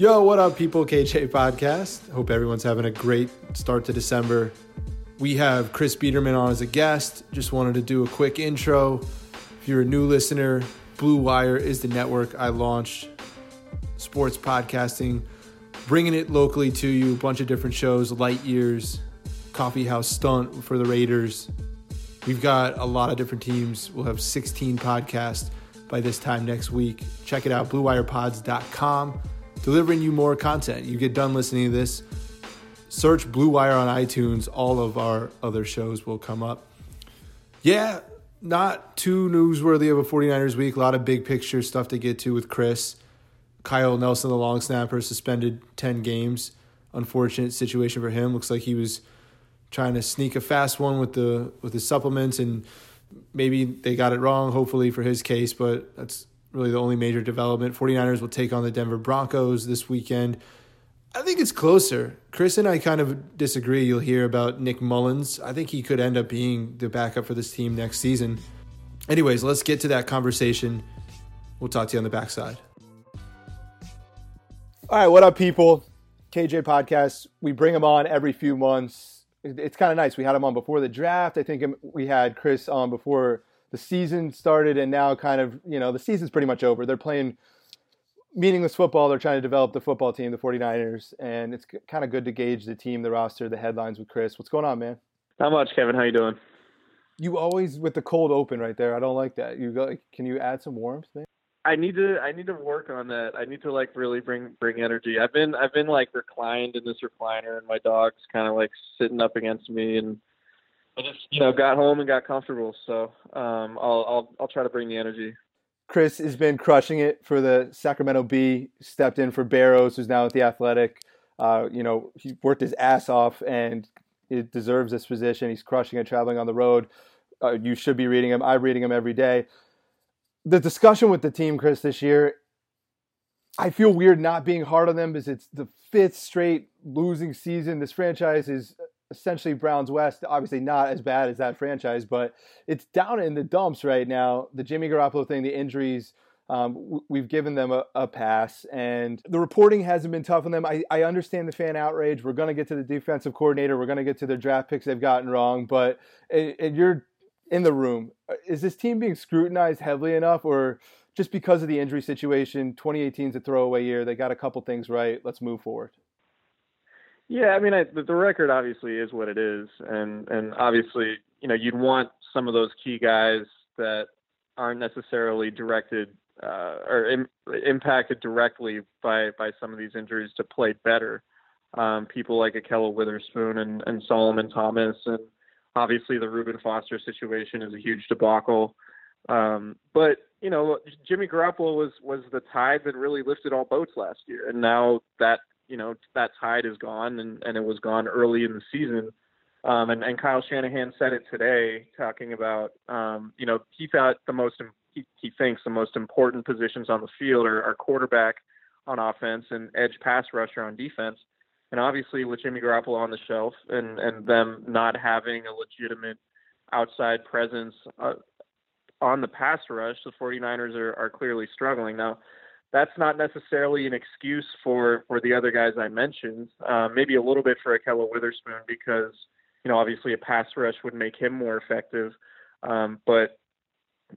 Yo, what up, people? KJ Podcast. Hope everyone's having a great start to December. We have Chris Biderman on as a guest. Just wanted to do a quick intro. If you're a new listener, Blue Wire is the network I launched sports podcasting, bringing it locally to you. A bunch of different shows, Light Years, Coffee House Stunt for the Raiders. We've got a lot of different teams. We'll have 16 podcasts by this time next week. Check it out, bluewirepods.com delivering you more content. You get done listening to this, search Blue Wire on iTunes. All of our other shows will come up. Yeah, not too newsworthy of a 49ers week. A lot of big picture stuff to get to with Chris. Kyle Nelson, the long snapper, suspended 10 games. Unfortunate situation for him. Looks like he was trying to sneak a fast one with the with the supplements and maybe they got it wrong hopefully for his case but that's really the only major development. 49ers will take on the Denver Broncos this weekend. I think it's closer. Chris and I kind of disagree. You'll hear about Nick Mullens. I think he could end up being the backup for this team next season. Anyways, let's get to that conversation. We'll talk to you on the backside. All right, what up, people? KJ Podcast. We bring them on every few months. It's kind of nice. We had him on before the draft. I think we had Chris on before the season started and now kind of, you know, the season's pretty much over. They're playing meaningless football. They're trying to develop the football team, the 49ers, and it's kind of good to gauge the team, the roster, the headlines with Chris. What's going on, man? Not much, Kevin. How you doing? You always with the cold open right there. I don't like that. You go, can you add some warmth, man? I need to I need to work on that. I need to like really bring bring energy. I've been I've been like reclined in this recliner and my dog's kind of like sitting up against me and I just you know got home and got comfortable. So um, I'll I'll I'll try to bring the energy. Chris has been crushing it for the Sacramento Bee. Stepped in for Barrows, who's now at the Athletic. Uh, you know, he worked his ass off and it deserves this position. He's crushing it, traveling on the road. Uh, you should be reading him. I'm reading him every day. The discussion with the team, Chris, this year, I feel weird not being hard on them because it's the fifth straight losing season. This franchise is essentially Browns West. Obviously, not as bad as that franchise, but it's down in the dumps right now. The Jimmy Garoppolo thing, the injuries. Um, we've given them a, a, pass, and the reporting hasn't been tough on them. I, I understand the fan outrage. We're going to get to the defensive coordinator. We're going to get to their draft picks they've gotten wrong. But and you're in the room. Is this team being scrutinized heavily enough, or just because of the injury situation? 2018 is a throwaway year. They got a couple things right. Let's move forward. Yeah, I mean, I, the, record obviously is what it is, and and obviously, you know, you'd want some of those key guys that aren't necessarily directed uh, or Im- impacted directly by by some of these injuries to play better. um, people like Ahkello Witherspoon and, and Solomon Thomas, and obviously the Reuben Foster situation is a huge debacle. Um, but you know, Jimmy Garoppolo was was the tide that really lifted all boats last year, and now that you know that tide is gone, and and it was gone early in the season. Um, and, and Kyle Shanahan said it today, talking about um, you know he thought the most he, he thinks the most important positions on the field are, are quarterback on offense and edge pass rusher on defense. And obviously, with Jimmy Garoppolo on the shelf and and them not having a legitimate outside presence uh, on the pass rush, the 49ers are, are clearly struggling. Now, that's not necessarily an excuse for, for the other guys I mentioned. Uh, maybe a little bit for Ahkello Witherspoon because, you know, obviously a pass rush would make him more effective. Um, but,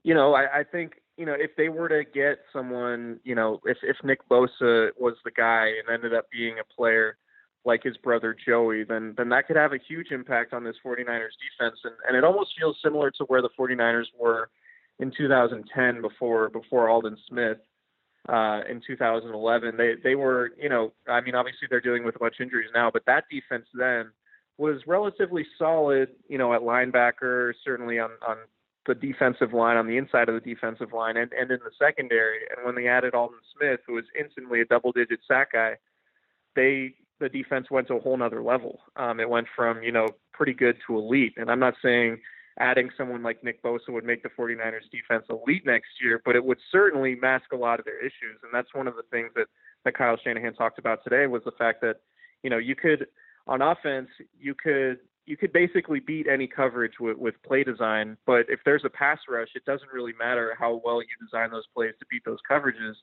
you know, I, I think, you know, if they were to get someone, you know, if, if Nick Bosa was the guy and ended up being a player like his brother Joey, then then that could have a huge impact on this 49ers defense. And, and it almost feels similar to where the 49ers were – in 2010 before before Aldon Smith uh, in 2011. They they were you know I mean obviously they're dealing with a bunch of injuries now, but that defense then was relatively solid. You know at linebacker, certainly on on the defensive line on the inside of the defensive line and, and in the secondary. And when they added Aldon Smith, who was instantly a double digit sack guy, they the defense went to a whole nother level. Um, it went from, you know, pretty good to elite. And I'm not saying adding someone like Nick Bosa would make the 49ers defense elite next year, but it would certainly mask a lot of their issues. And that's one of the things that, that Kyle Shanahan talked about today was the fact that, you know, you could, on offense, you could, you could basically beat any coverage with, with play design, but if there's a pass rush, it doesn't really matter how well you design those plays to beat those coverages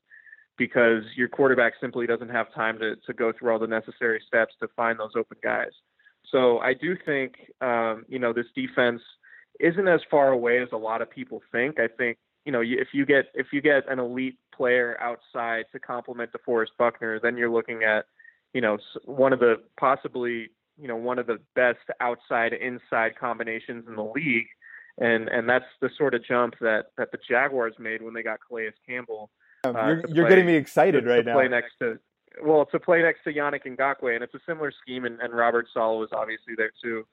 because your quarterback simply doesn't have time to, to go through all the necessary steps to find those open guys. So I do think, um, you know, this defense – isn't as far away as a lot of people think. I think you know if you get if you get an elite player outside to complement DeForest Buckner, then you're looking at you know one of the possibly you know one of the best outside inside combinations in the league, and and that's the sort of jump that that the Jaguars made when they got Calais Campbell. Uh, you're, you're play, getting me excited to, right to now. Play next to well to play next to Yannick Ngakoue, and it's a similar scheme, and, and Robert Saleh was obviously there too.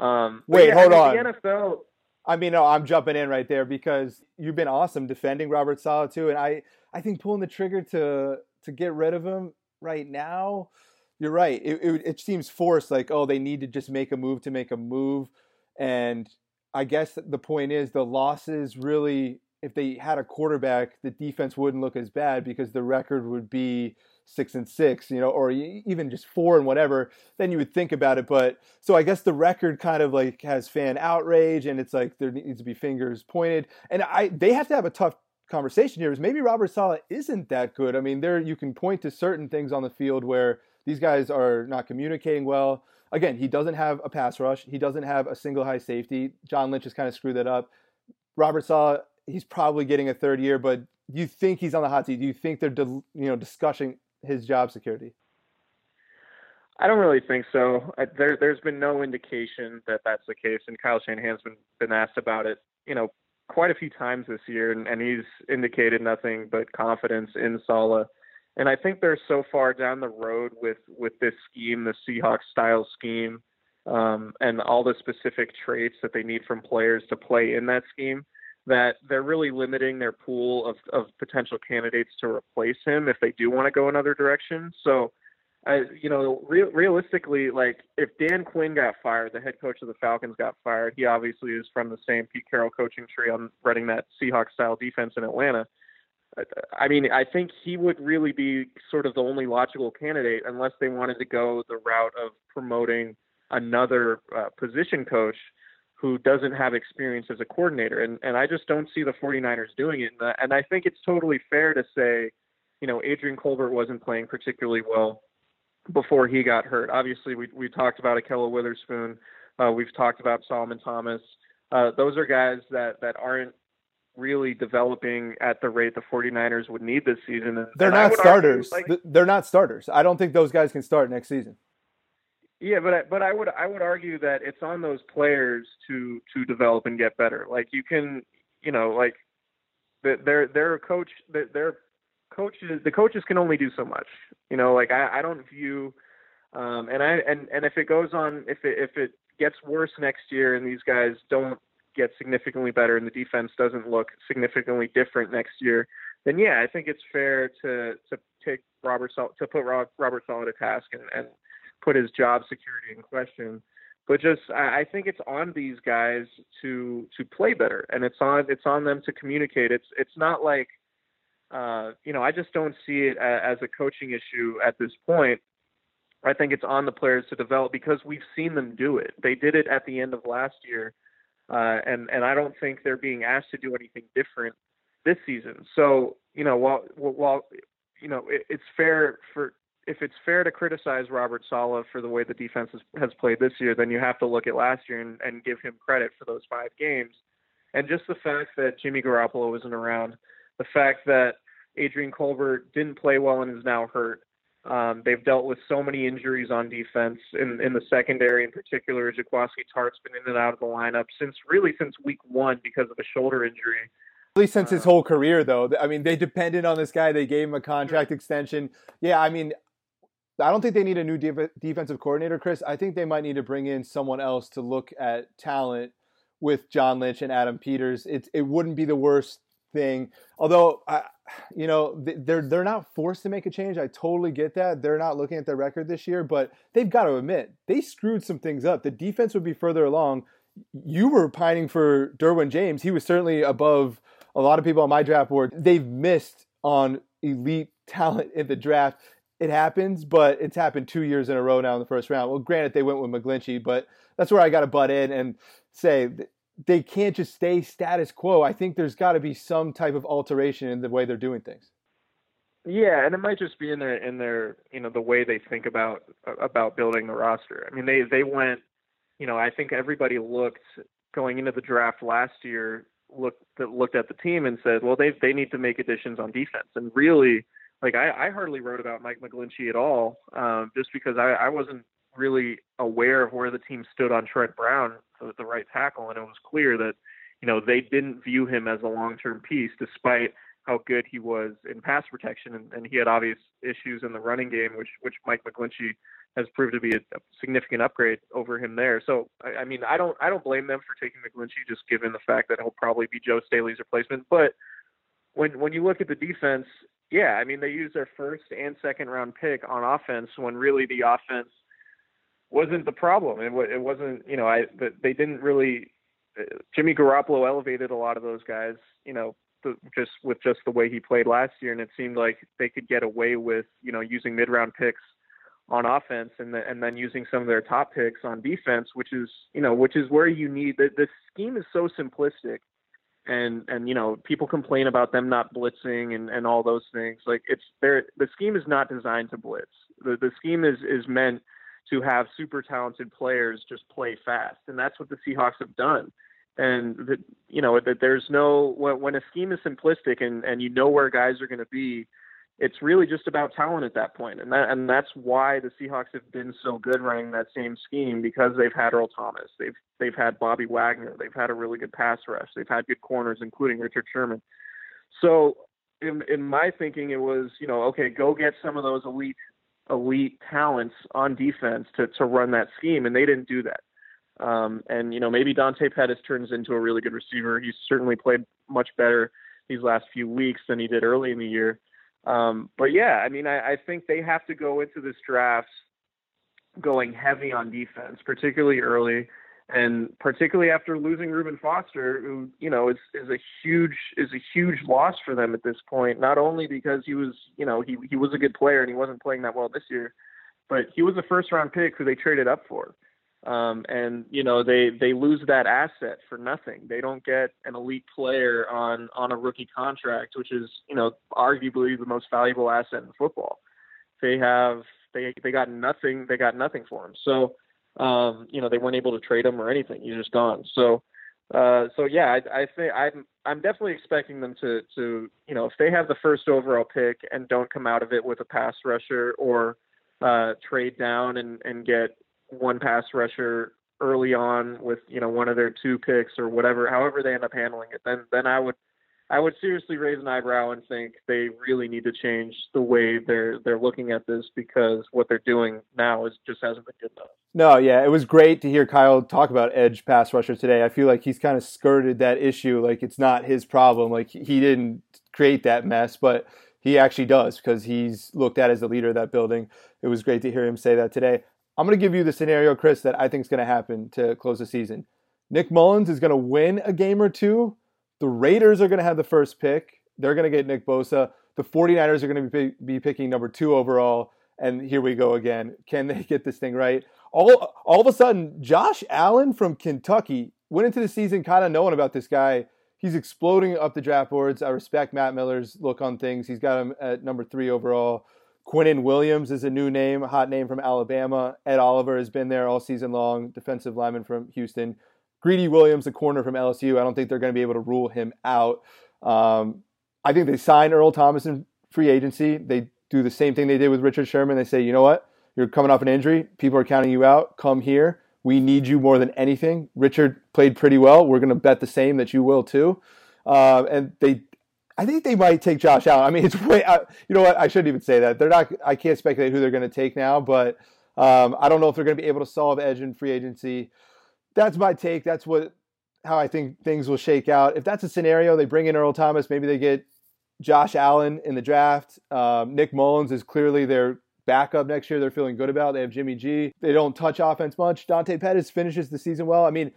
Um, Wait, yeah, hold I on. The NFL. I mean, no, I'm jumping in right there because you've been awesome defending Robert Saleh too, and I, I think pulling the trigger to to get rid of him right now, you're right. It, it, it seems forced, like oh, they need to just make a move to make a move, and I guess the point is the losses really, if they had a quarterback, the defense wouldn't look as bad because the record would be six and six, you know, or even just four and whatever, then you would think about it. But so I guess the record kind of like has fan outrage, and it's like there needs to be fingers pointed, and I they have to have a tough conversation here. Is maybe Robert Saleh isn't that good. I mean, there you can point to certain things on the field where these guys are not communicating well. Again, he doesn't have a pass rush. He doesn't have a single high safety. John Lynch has kind of screwed that up. Robert Saleh, he's probably getting a third year, but you think he's on the hot seat? Do you think they're you know discussing his job security? I don't really think so. I, there, there's been no indication that that's the case, and Kyle Shanahan's been been asked about it, you know, quite a few times this year, and, and he's indicated nothing but confidence in Saleh. And I think they're so far down the road with with this scheme, the Seahawks style scheme, um, and all the specific traits that they need from players to play in that scheme that they're really limiting their pool of, of potential candidates to replace him if they do want to go another direction. So, I, you know, re- realistically, like if Dan Quinn got fired, the head coach of the Falcons got fired. He obviously is from the same Pete Carroll coaching tree on running that Seahawks style defense in Atlanta. I mean, I think he would really be sort of the only logical candidate unless they wanted to go the route of promoting another uh, position coach who doesn't have experience as a coordinator. And, and I just don't see the 49ers doing it. And I think it's totally fair to say, you know, Adrian Colbert wasn't playing particularly well before he got hurt. Obviously, we, we talked about Ahkello Witherspoon. Uh, we've talked about Solomon Thomas. Uh, those are guys that, that aren't really developing at the rate the 49ers would need this season. And, they're and not starters. Argue, like, they're not starters. I don't think those guys can start next season. Yeah, but I, but I would I would argue that it's on those players to to develop and get better. Like you can, you know, like their their coach their coaches the coaches can only do so much. You know, like I, I don't view Um, and I and and if it goes on, if it if it gets worse next year, and these guys don't get significantly better, and the defense doesn't look significantly different next year, then yeah, I think it's fair to to take Robert Sal- to put Robert Saleh to task and, and put his job security in question. But just I, think it's on these guys to to play better, and it's on it's on them to communicate. It's it's not like uh, you know I just don't see it as a coaching issue at this point. I think it's on the players to develop because we've seen them do it. They did it at the end of last year, uh, and and I don't think they're being asked to do anything different this season. So you know, while while you know it, it's fair for if it's fair to criticize Robert Saleh for the way the defense has, has played this year, then you have to look at last year and, and give him credit for those five games. And just the fact that Jimmy Garoppolo isn't around, the fact that Adrian Colbert didn't play well and is now hurt, um, they've dealt with so many injuries on defense in, in the secondary, in particular. Jaquiski Tartt's been in and out of the lineup since really since week one because of a shoulder injury. At least since his whole career, though. I mean, they depended on this guy. They gave him a contract extension. Yeah, I mean, I don't think they need a new def- defensive coordinator, Chris. I think they might need to bring in someone else to look at talent with John Lynch and Adam Peters. It it wouldn't be the worst thing. Although, I, you know, they're they're not forced to make a change. I totally get that. They're not looking at their record this year, but they've got to admit they screwed some things up. The defense would be further along. You were pining for Derwin James. He was certainly above a lot of people on my draft board. They've missed on elite talent in the draft. It happens, but it's happened two years in a row now in the first round. Well, granted, they went with McGlinchey, but that's where I got to butt in and say they can't just stay status quo. I think there's got to be some type of alteration in the way they're doing things. Yeah, and it might just be in their in their you know the way they think about about building the roster. I mean, they they went, you know, I think everybody looked going into the draft last year looked looked at the team and said, well, they they need to make additions on defense. And really, like I, I hardly wrote about Mike McGlinchey at all, um, just because I, I wasn't really aware of where the team stood on Trent Brown, the, the right tackle, and it was clear that you know they didn't view him as a long-term piece, despite how good he was in pass protection, and, and he had obvious issues in the running game, which which Mike McGlinchey has proved to be a, a significant upgrade over him there. So I, I mean, I don't I don't blame them for taking McGlinchey, just given the fact that he'll probably be Joe Staley's replacement. But when when you look at the defense, yeah, I mean they used their first and second round pick on offense when really the offense wasn't the problem. It, it wasn't, you know, I they didn't really. Uh, Jimmy Garoppolo elevated a lot of those guys, you know, the, just with just the way he played last year, and it seemed like they could get away with, you know, using mid-round picks on offense and the, and then using some of their top picks on defense, which is, you know, which is where you need the the scheme is so simplistic, and and you know people complain about them not blitzing and and all those things. Like it's there, the scheme is not designed to blitz. The the scheme is is meant to have super talented players just play fast, and that's what the Seahawks have done. And that you know that there's no when, when a scheme is simplistic and and you know where guys are going to be, it's really just about talent at that point, and that and that's why the Seahawks have been so good running that same scheme because they've had Earl Thomas, they've they've had Bobby Wagner, they've had a really good pass rush, they've had good corners, including Richard Sherman. So in in my thinking, it was you know okay, go get some of those elite elite talents on defense to to run that scheme, and they didn't do that. Um, and you know maybe Dante Pettis turns into a really good receiver. He's certainly played much better these last few weeks than he did early in the year. Um, but yeah, I mean I, I think they have to go into this draft going heavy on defense, particularly early and particularly after losing Reuben Foster, who you know is is a huge is a huge loss for them at this point. Not only because he was you know he he was a good player and he wasn't playing that well this year, but he was a first round pick who they traded up for. Um, and you know they they lose that asset for nothing. They don't get an elite player on on a rookie contract, which is you know arguably the most valuable asset in football. They have they they got nothing. They got nothing for him. So um, you know, they weren't able to trade him or anything. He's just gone. So, uh, so yeah, I, I think I'm I'm definitely expecting them to to you know if they have the first overall pick and don't come out of it with a pass rusher or uh, trade down and and get one pass rusher early on with you know one of their two picks or whatever, however they end up handling it, then then I would I would seriously raise an eyebrow and think they really need to change the way they're they're looking at this because what they're doing now is just hasn't been good enough. No, yeah, it was great to hear Kyle talk about edge pass rusher today. I feel like he's kind of skirted that issue, like it's not his problem, like he didn't create that mess, but he actually does because he's looked at as the leader of that building. It was great to hear him say that today. I'm going to give you the scenario, Chris, that I think is going to happen to close the season. Nick Mullens is going to win a game or two. The Raiders are going to have the first pick. They're going to get Nick Bosa. The 49ers are going to be, picking number two overall. And here we go again. Can they get this thing right? All, all of a sudden, Josh Allen from Kentucky went into the season kind of knowing about this guy. He's exploding up the draft boards. I respect Matt Miller's look on things. He's got him at number three overall. Quinnen Williams is a new name, a hot name from Alabama. Ed Oliver has been there all season long, defensive lineman from Houston. Greedy Williams, a corner from LSU. I don't think they're going to be able to rule him out. Um, I think they sign Earl Thomas in free agency. They do the same thing they did with Richard Sherman. They say, you know what? You're coming off an injury. People are counting you out. Come here. We need you more than anything. Richard played pretty well. We're going to bet the same that you will too. Uh, and they, I think they might take Josh Allen. I mean, it's way. I, you know what? I shouldn't even say that. They're not. I can't speculate who they're going to take now, but um, I don't know if they're going to be able to solve edge in free agency that's my take. That's what how I think things will shake out. If that's a scenario, they bring in Earl Thomas. Maybe they get Josh Allen in the draft. Um, Nick Mullens is clearly their backup next year. They're feeling good about. They have Jimmy G. They don't touch offense much. Dante Pettis finishes the season well. I mean,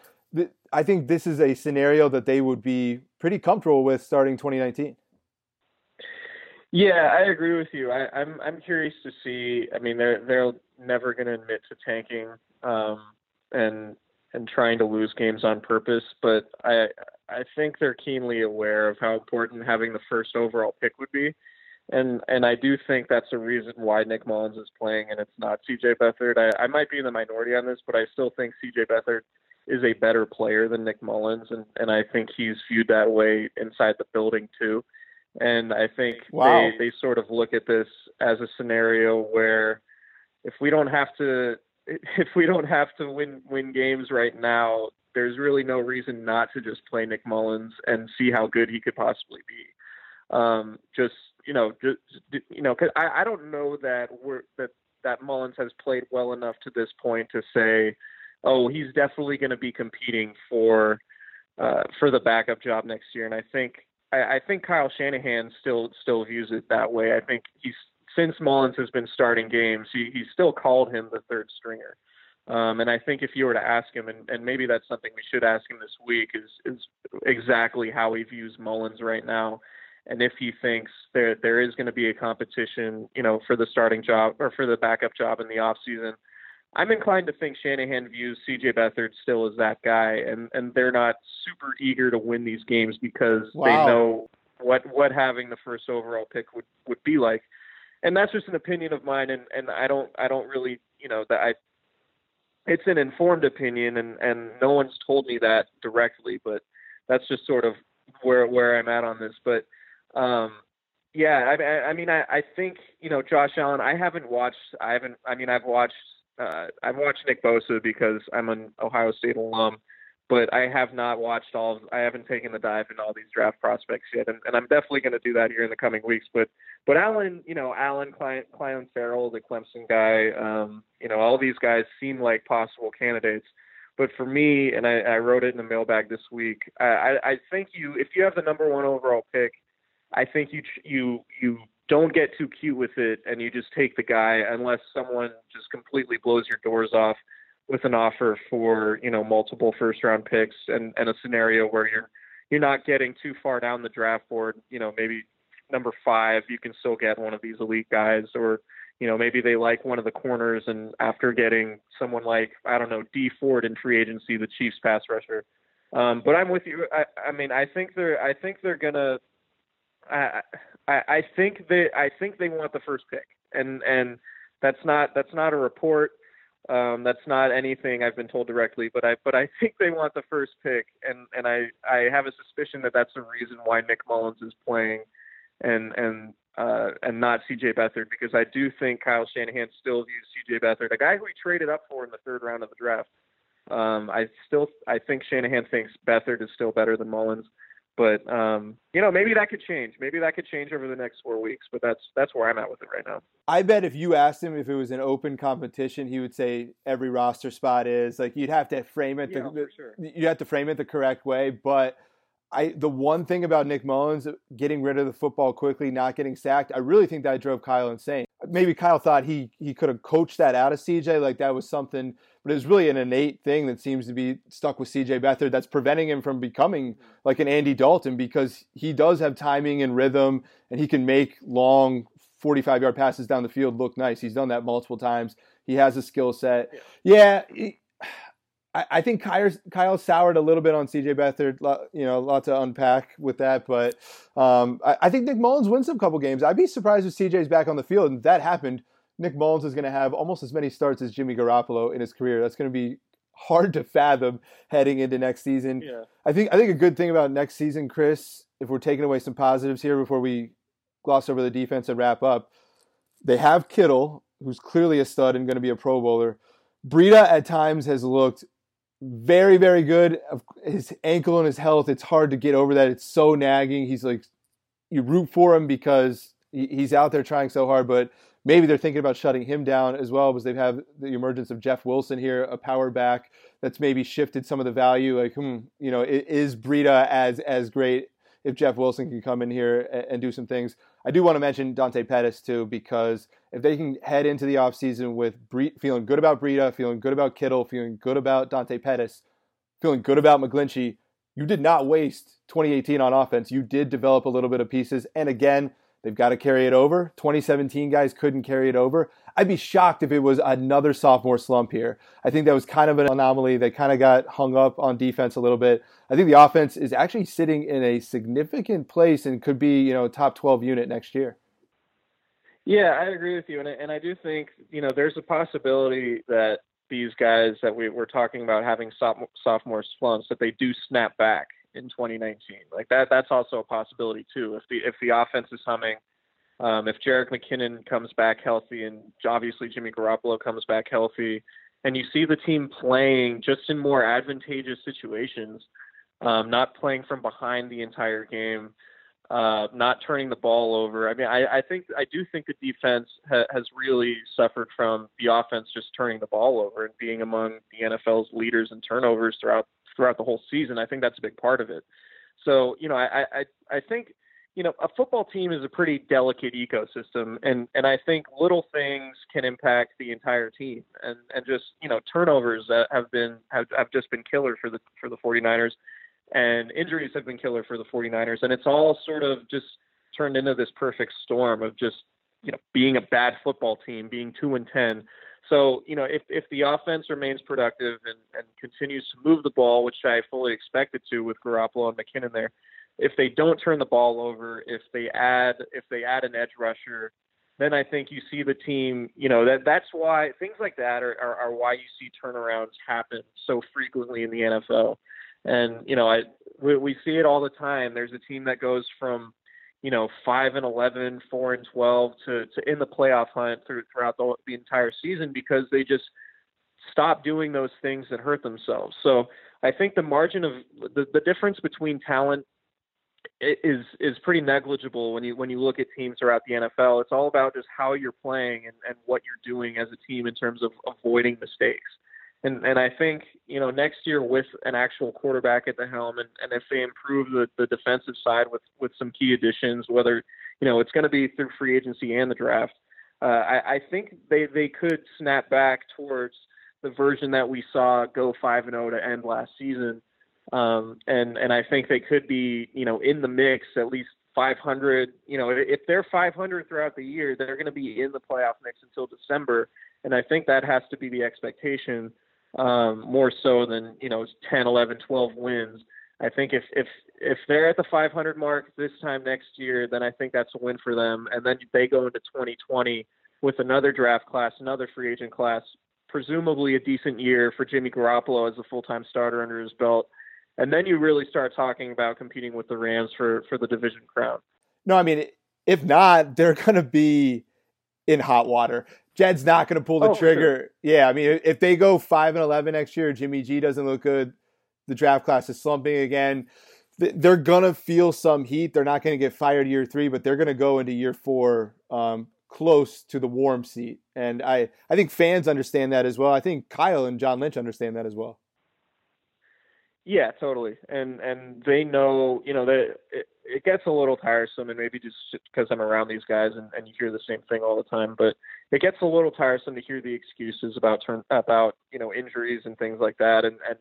I think this is a scenario that they would be pretty comfortable with starting 2019. Yeah, I agree with you. I, am I'm, I'm curious to see. I mean, they're they're never going to admit to tanking, um, and and trying to lose games on purpose, but I I think they're keenly aware of how important having the first overall pick would be. And and I do think that's a reason why Nick Mullens is playing and it's not CJ Beathard. I, I might be in the minority on this, but I still think CJ Beathard is a better player than Nick Mullens, and, and I think he's viewed that way inside the building too. And I think wow. they, they sort of look at this as a scenario where if we don't have to if we don't have to win win games right now, there's really no reason not to just play Nick Mullens and see how good he could possibly be. Um, just you know, just you know, cause I, I don't know that we're that that Mullens has played well enough to this point to say, oh, he's definitely going to be competing for uh, for the backup job next year. And I think I, I think Kyle Shanahan still still views it that way. I think he's since Mullens has been starting games, he, he still called him the third stringer. Um, and I think if you were to ask him, and, and maybe that's something we should ask him this week, is is exactly how he views Mullens right now, and if he thinks there there is going to be a competition, you know, for the starting job or for the backup job in the off season. I'm inclined to think Shanahan views CJ Beathard still as that guy, and and they're not super eager to win these games because wow. they know what what having the first overall pick would would be like and that's just an opinion of mine, and and I don't I don't really you know that I. It's an informed opinion, and and no one's told me that directly, but that's just sort of where where I'm at on this. But um, yeah, I, I mean, I, I think you know Josh Allen. I haven't watched. I haven't. I mean, I've watched. Uh, I've watched Nick Bosa because I'm an Ohio State alum, but I have not watched all. Of, I haven't taken the dive in all these draft prospects yet, and, and I'm definitely going to do that here in the coming weeks. But but Allen, you know, Allen, Clelin Ferrell, the Clemson guy, um, you know, all these guys seem like possible candidates. But for me, and I, I wrote it in the mailbag this week, I, I think you, if you have the number one overall pick, I think you you you don't get too cute with it, and you just take the guy unless someone just completely blows your doors off with an offer for you know multiple first round picks and and a scenario where you're you're not getting too far down the draft board you know maybe number five you can still get one of these elite guys or you know maybe they like one of the corners and after getting someone like i don't know Dee Ford in free agency the chiefs pass rusher. Um but i'm with you. I i mean i think they're i think they're gonna i i i think they i think they want the first pick and and that's not that's not a report um, that's not anything I've been told directly, but I but I think they want the first pick, and and I I have a suspicion that that's the reason why Nick Mullens is playing, and and uh, and not C.J. Beathard because I do think Kyle Shanahan still views C.J. Beathard, a guy who he traded up for in the third round of the draft. Um, I still I think Shanahan thinks Beathard is still better than Mullens, But um, you know, maybe that could change. Maybe that could change over the next four weeks. But that's that's where I'm at with it right now. I bet if you asked him if it was an open competition, he would say every roster spot is like you'd have to frame it. Yeah, the, sure. You have to frame it the correct way, but. I, the one thing about Nick Mullens getting rid of the football quickly, not getting sacked, I really think that drove Kyle insane. Maybe Kyle thought he he could have coached that out of CJ, like that was something, but it's really an innate thing that seems to be stuck with CJ Beathard that's preventing him from becoming like an Andy Dalton because he does have timing and rhythm and he can make long 45 yard passes down the field look nice. He's done that multiple times. He has a skill set. Yeah, yeah I, I think Kyle, Kyle soured a little bit on CJ Beathard. You know, a lot to unpack with that, but um, I, I, think Nick Mullens wins a couple games. I'd be surprised if CJ's back on the field, and that happened. Nick Mullens is going to have almost as many starts as Jimmy Garoppolo in his career. That's going to be hard to fathom heading into next season. Yeah. I think I think a good thing about next season, Chris, if we're taking away some positives here before we gloss over the defense and wrap up, they have Kittle, who's clearly a stud and going to be a Pro Bowler. Breida at times has looked very, very good. His ankle and his health, it's hard to get over that. It's so nagging. He's like, you root for him because he's out there trying so hard, but maybe they're thinking about shutting him down as well because they've the emergence of Jeff Wilson here, a power back that's maybe shifted some of the value. Like, hmm, you know, is Breida as as great if Jeff Wilson can come in here and, and do some things? I do want to mention Dante Pettis too because if they can head into the offseason with Bre- feeling good about Breida, feeling good about Kittle, feeling good about Dante Pettis, feeling good about McGlinchey, you did not waste 2018 on offense. You did develop a little bit of pieces. And again, they've got to carry it over. 2017 guys couldn't carry it over. I'd be shocked if it was another sophomore slump here. I think that was kind of an anomaly. They kind of got hung up on defense a little bit. I think the offense is actually sitting in a significant place and could be, you know, top 12 unit next year. Yeah, I agree with you, and I, and I do think you know there's a possibility that these guys that we were talking about having sophomore slumps that they do snap back in 2019. Like that, that's also a possibility too. If the if the offense is humming, um, if Jerick McKinnon comes back healthy, and obviously Jimmy Garoppolo comes back healthy, and you see the team playing just in more advantageous situations, um, not playing from behind the entire game uh, not turning the ball over. I mean, I, I think I do think the defense ha- has really suffered from the offense just turning the ball over and being among the NFL's leaders in turnovers throughout throughout the whole season. I think that's a big part of it. So, you know, I I, I think you know a football team is a pretty delicate ecosystem, and and I think little things can impact the entire team, and and just you know turnovers that have been have, have just been killer for the for the 49ers and injuries have been killer for the 49ers and it's all sort of just turned into this perfect storm of just you know being a bad football team being 2 and 10 so you know if if the offense remains productive and and continues to move the ball which I fully expect it to with Garoppolo and McKinnon there if they don't turn the ball over if they add if they add an edge rusher then I think you see the team, you know, that that's why things like that are, are, are why you see turnarounds happen so frequently in the NFL. And you know, I we, we see it all the time. There's a team that goes from you know five and 11, 4 and 12 to to in the playoff hunt through throughout the, the entire season because they just stop doing those things that hurt themselves. So I think the margin of the, the difference between talent is is pretty negligible when you when you look at teams throughout the NFL. It's all about just how you're playing and, and what you're doing as a team in terms of avoiding mistakes. And and I think you know next year with an actual quarterback at the helm, and, and if they improve the, the defensive side with with some key additions, whether you know it's going to be through free agency and the draft, uh, I, I think they they could snap back towards the version that we saw go five and zero oh to end last season. Um, and and I think they could be you know in the mix at least 500. You know if they're 500 throughout the year, they're going to be in the playoff mix until December. And I think that has to be the expectation um, more so than you know 10, 11, 12 wins. I think if if if they're at the 500 mark this time next year, then I think that's a win for them. And then they go into 2020 with another draft class, another free agent class, presumably a decent year for Jimmy Garoppolo as a full-time starter under his belt. And then you really start talking about competing with the Rams for for the division crown. No, I mean, if not, they're going to be in hot water. Jed's not going to pull the oh, trigger. Sure. Yeah, I mean, if they go five and eleven next year, Jimmy G doesn't look good. The draft class is slumping again. they're gonna feel some heat. They're not gonna get fired year three, but they're gonna go into year four um, close to the warm seat. And I, I think fans understand that as well. I think Kyle and John Lynch understand that as well. Yeah, totally. And and they know, you know, that it, gets a little tiresome, and maybe just because I'm around these guys and, and you hear the same thing all the time. But it gets a little tiresome to hear the excuses about turn about you know injuries and things like that. And and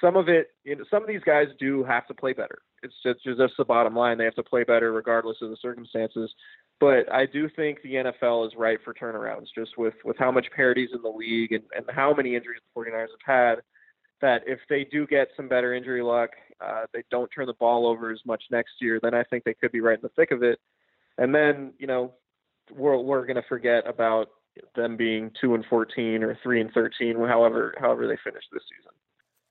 some of it, you know, some of these guys do have to play better. It's just, it's just the bottom line. They have to play better regardless of the circumstances. But I do think the NFL is right for turnarounds, just with with how much parity's in the league and, and how many injuries the 49ers have had. That if they do get some better injury luck, uh, they don't turn the ball over as much next year, then I think they could be right in the thick of it. And then, you know, we're we're going to forget about them being two and 14 or three and 13, however however they finish this season.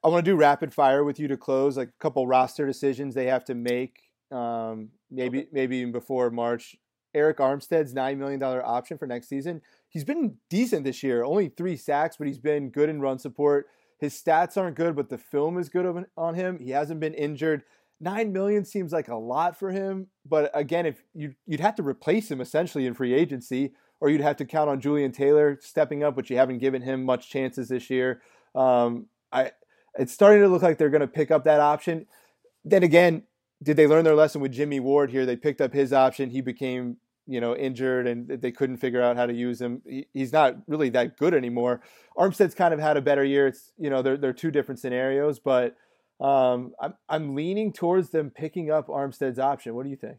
I want to do rapid fire with you to close, like a couple roster decisions they have to make, um, maybe okay. maybe even before March. Arik Armstead's nine million dollar option for next season. He's been decent this year, only three sacks, but he's been good in run support. His stats aren't good, but the film is good on him. He hasn't been injured. Nine million seems like a lot for him, but again, if you you'd have to replace him essentially in free agency, or you'd have to count on Julian Taylor stepping up, which you haven't given him much chances this year. Um, I it's starting to look like they're going to pick up that option. Then again, did they learn their lesson with Jimmy Ward here? They picked up his option. He became, you know, injured and they couldn't figure out how to use him. He, he's not really that good anymore. Armstead's kind of had a better year. It's, you know, they're, they're two different scenarios, but um, I'm, I'm leaning towards them picking up Armstead's option. What do you think?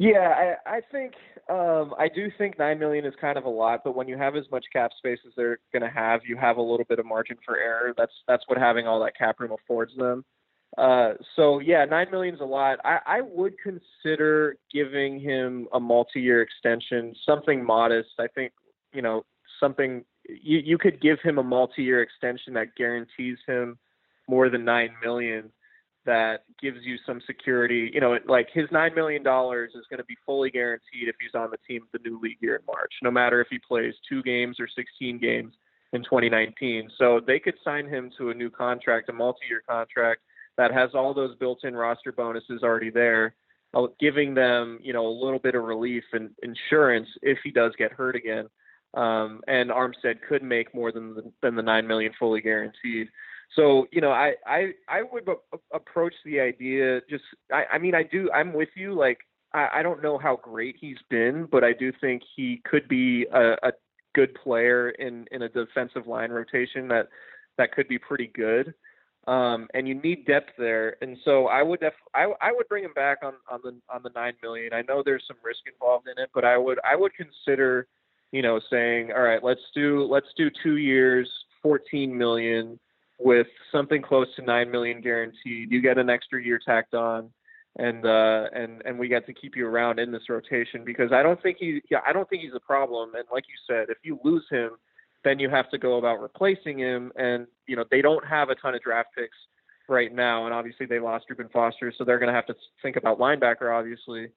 Yeah, I, I think um, I do think nine million is kind of a lot, but when you have as much cap space as they're going to have, you have a little bit of margin for error. That's that's what having all that cap room affords them. Uh, so yeah, nine million is a lot. I, I would consider giving him a multi-year extension, something modest. I think you know something you you could give him a multi-year extension that guarantees him more than nine million that gives you some security. You know, it, like his nine million dollars is going to be fully guaranteed if he's on the team the new league year in March, no matter if he plays two games or 16 games in 2019. So they could sign him to a new contract, a multi-year contract that has all those built-in roster bonuses already there, uh, giving them you know a little bit of relief and insurance if he does get hurt again. Um, and Armstead could make more than the, than the nine million fully guaranteed. So you know, I I I would approach the idea just. I, I mean, I do. I'm with you. Like, I, I don't know how great he's been, but I do think he could be a, a good player in in a defensive line rotation that that could be pretty good. Um, and you need depth there, and so I would def- I, I would bring him back on, on the on the nine million. I know there's some risk involved in it, but I would I would consider, you know, saying all right, let's do let's do two years, fourteen million, with something close to nine million guaranteed. You get an extra year tacked on, and uh, and and we get to keep you around in this rotation because I don't think he I don't think he's a problem. And like you said, if you lose him, then you have to go about replacing him. And you know they don't have a ton of draft picks right now, and obviously they lost Reuben Foster, so they're going to have to think about linebacker obviously.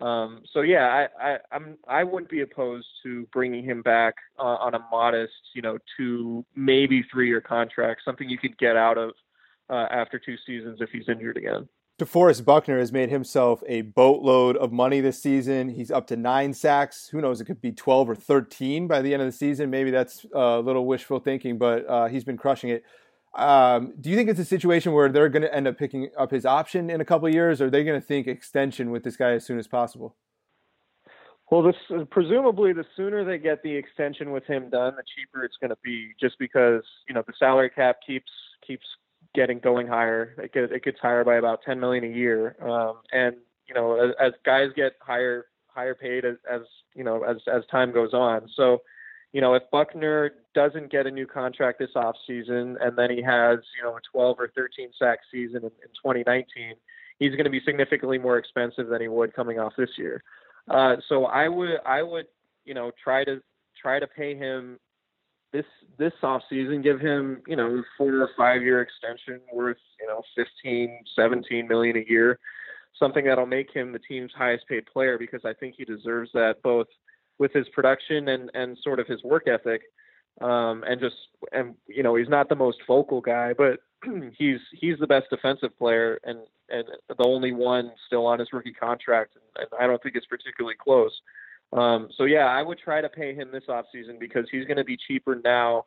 Um, so yeah, I, I, I'm I wouldn't be opposed to bringing him back uh, on a modest, you know, two maybe three year contract, something you could get out of uh, after two seasons if he's injured again. DeForest Buckner has made himself a boatload of money this season. He's up to nine sacks. Who knows? It could be 12 or 13 by the end of the season. Maybe that's a little wishful thinking, but uh, he's been crushing it. Um, do you think it's a situation where they're going to end up picking up his option in a couple years, or are they going to think extension with this guy as soon as possible? Well, this presumably the sooner they get the extension with him done, the cheaper it's going to be. Just because you know the salary cap keeps keeps getting going higher. It gets it gets higher by about ten million a year, um, and you know as, as guys get higher higher paid as, as you know as as time goes on. So you know, if Buckner doesn't get a new contract this off season, and then he has, you know, a 12 or 13 sack season in, in 2019, he's going to be significantly more expensive than he would coming off this year. Uh, so I would, I would, you know, try to try to pay him this this off season give him, you know, four or five year extension worth, you know, 15, 17 million a year, something that'll make him the team's highest paid player because I think he deserves that both with his production and and sort of his work ethic. um, and just and you know he's not the most vocal guy, but he's he's the best defensive player and and the only one still on his rookie contract, and, and I don't think it's particularly close. Um, so yeah, I would try to pay him this offseason because he's going to be cheaper now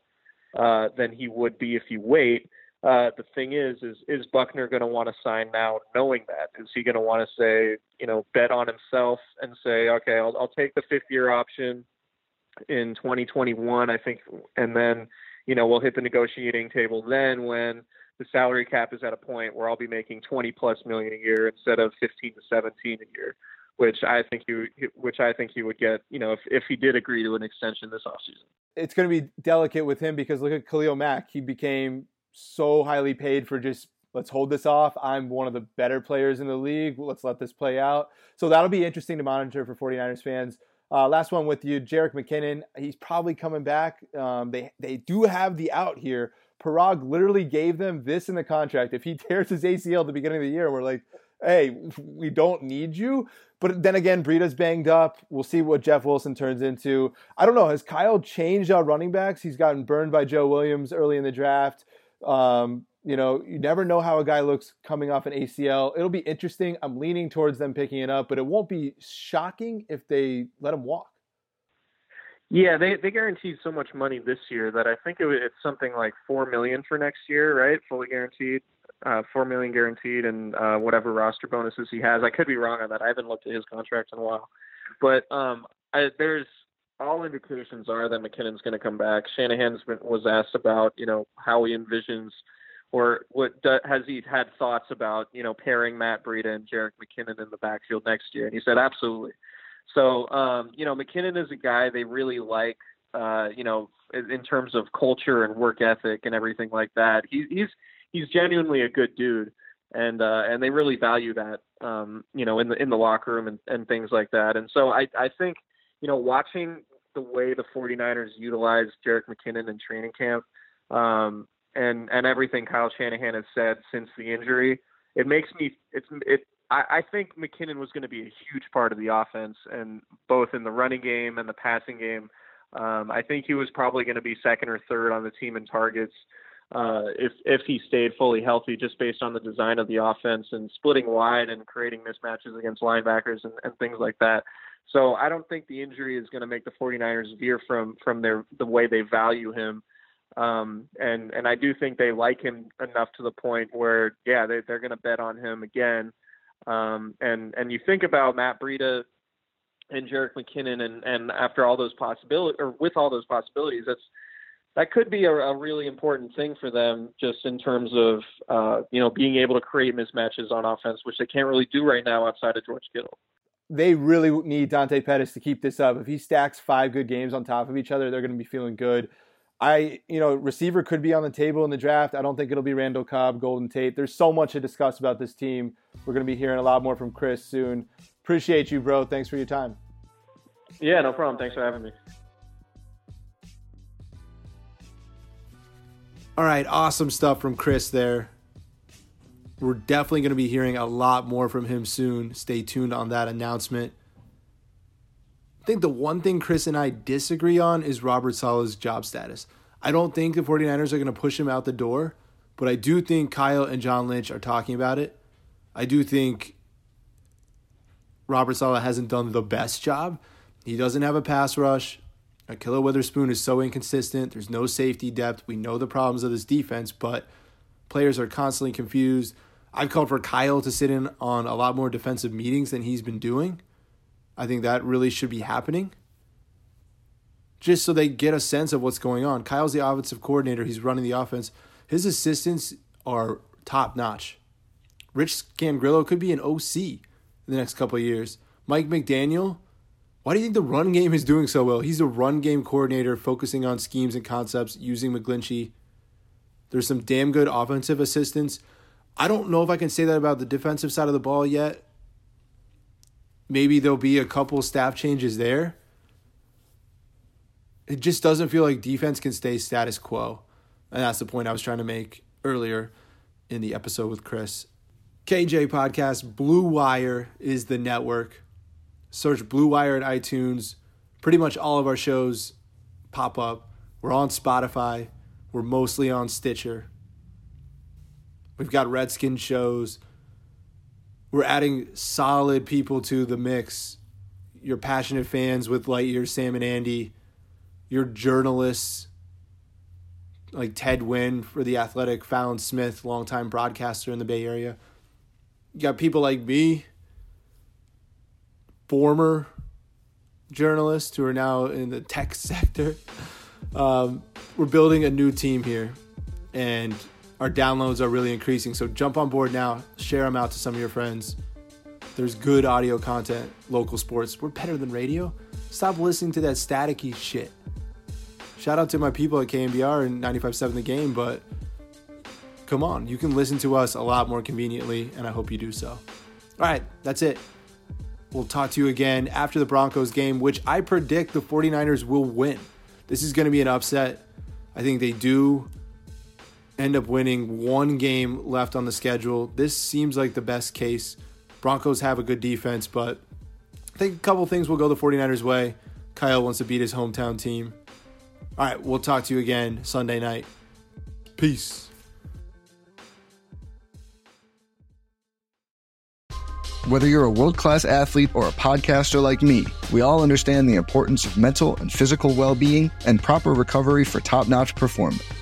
uh, than he would be if you wait. Uh, the thing is, is is Buckner going to want to sign now, knowing that? Is he going to want to say, you know, bet on himself and say, okay, I'll, I'll take the fifth year option in 2021, I think, and then, you know, we'll hit the negotiating table then when the salary cap is at a point where I'll be making 20 plus million a year instead of 15 to 17 a year, which I think he, which I think he would get, you know, if if he did agree to an extension this offseason. It's going to be delicate with him because look at Khalil Mack. He became so highly paid for just let's hold this off. I'm one of the better players in the league. Let's let this play out. So that'll be interesting to monitor for 49ers fans. Uh, last one with you, Jerick McKinnon. He's probably coming back. Um, they they do have the out here. Paraag literally gave them this in the contract. If he tears his ACL at the beginning of the year, we're like, hey, we don't need you. But then again, Breida's banged up. We'll see what Jeff Wilson turns into. I don't know. Has Kyle changed our running backs? He's gotten burned by Joe Williams early in the draft. Um, you know, you never know how a guy looks coming off an ACL. It'll be interesting. I'm leaning towards them picking it up, but it won't be shocking if they let him walk. Yeah, they they guaranteed so much money this year that I think it, it's something like four million for next year, right? Fully guaranteed, uh, four million guaranteed, and uh, whatever roster bonuses he has. I could be wrong on that. I haven't looked at his contract in a while, but um, I, there's all indications are that McKinnon's going to come back. Shanahan's been, was asked about, you know, how he envisions or what has he had thoughts about, you know, pairing Matt Breida and Jerick McKinnon in the backfield next year? And he said, absolutely. So, um, you know, McKinnon is a guy they really like, uh, you know, in terms of culture and work ethic and everything like that. He, he's he's genuinely a good dude, and uh, and they really value that, um, you know, in the in the locker room and, and things like that. And so I I think you know watching the way the 49ers utilize Jerick McKinnon in training camp, um, and and everything Kyle Shanahan has said since the injury, it makes me it's it. I, I think McKinnon was going to be a huge part of the offense, and both in the running game and the passing game. Um, I think he was probably going to be second or third on the team in targets uh, if if he stayed fully healthy, just based on the design of the offense and splitting wide and creating mismatches against linebackers and, and things like that. So I don't think the injury is going to make the 49ers veer from from their the way they value him. Um, and and I do think they like him enough to the point where yeah they they're going to bet on him again. Um, and and you think about Matt Breida and Jerick McKinnon and and after all those possibilities or with all those possibilities that's that could be a, a, really important thing for them just in terms of uh, you know being able to create mismatches on offense which they can't really do right now outside of George Kittle they really need Dante Pettis to keep this up. If he stacks five good games on top of each other, they're going to be feeling good. I, you know, receiver could be on the table in the draft. I don't think it'll be Randall Cobb, Golden Tate. There's so much to discuss about this team. We're going to be hearing a lot more from Chris soon. Appreciate you, bro. Thanks for your time. Yeah, no problem. Thanks for having me. All right, awesome stuff from Chris there. We're definitely going to be hearing a lot more from him soon. Stay tuned on that announcement. I think the one thing Chris and I disagree on is Robert Saleh's job status. I don't think the 49ers are going to push him out the door, but I do think Kyle and John Lynch are talking about it. I do think Robert Saleh hasn't done the best job. He doesn't have a pass rush. Ahkello Witherspoon is so inconsistent. There's no safety depth. We know the problems of this defense, but players are constantly confused. I've called for Kyle to sit in on a lot more defensive meetings than he's been doing. I think that really should be happening. Just so they get a sense of what's going on. Kyle's the offensive coordinator, he's running the offense. His assistants are top notch. Rich Scangarello could be an OC in the next couple years. Mike McDaniel, why do you think the run game is doing so well? He's a run game coordinator focusing on schemes and concepts using McGlinchey. There's some damn good offensive assistants. I don't know if I can say that about the defensive side of the ball yet. Maybe there'll be a couple staff changes there. It just doesn't feel like defense can stay status quo. And that's the point I was trying to make earlier in the episode with Chris. KJ Podcast, Blue Wire is the network. Search Blue Wire at iTunes. Pretty much all of our shows pop up We're on Spotify. We're mostly on Stitcher. We've got Redskin shows. We're adding solid people to the mix. Your passionate fans with Lightyear, Sam and Andy. Your journalists like Ted Nguyen for the Athletic, Fallon Smith, longtime broadcaster in the Bay Area. You got people like me, former journalists who are now in the tech sector. Um, we're building a new team here, and our downloads are really increasing. So jump on board now, share them out to some of your friends. There's good audio content, local sports. We're better than radio. Stop listening to that staticky shit. Shout out to my people at KNBR and 95.7 The Game, but come on, you can listen to us a lot more conveniently, and I hope you do so. All right, that's it. We'll talk to you again after the Broncos game, which I predict the 49ers will win. This is going to be an upset. I think they do end up winning one game left on the schedule. This seems like the best case. Broncos have a good defense, but I think a couple things will go the 49ers' way. Kyle wants to beat his hometown team. All right, we'll talk to you again Sunday night. Peace. Whether you're a world class athlete or a podcaster like me, we all understand the importance of mental and physical well being and proper recovery for top notch performance.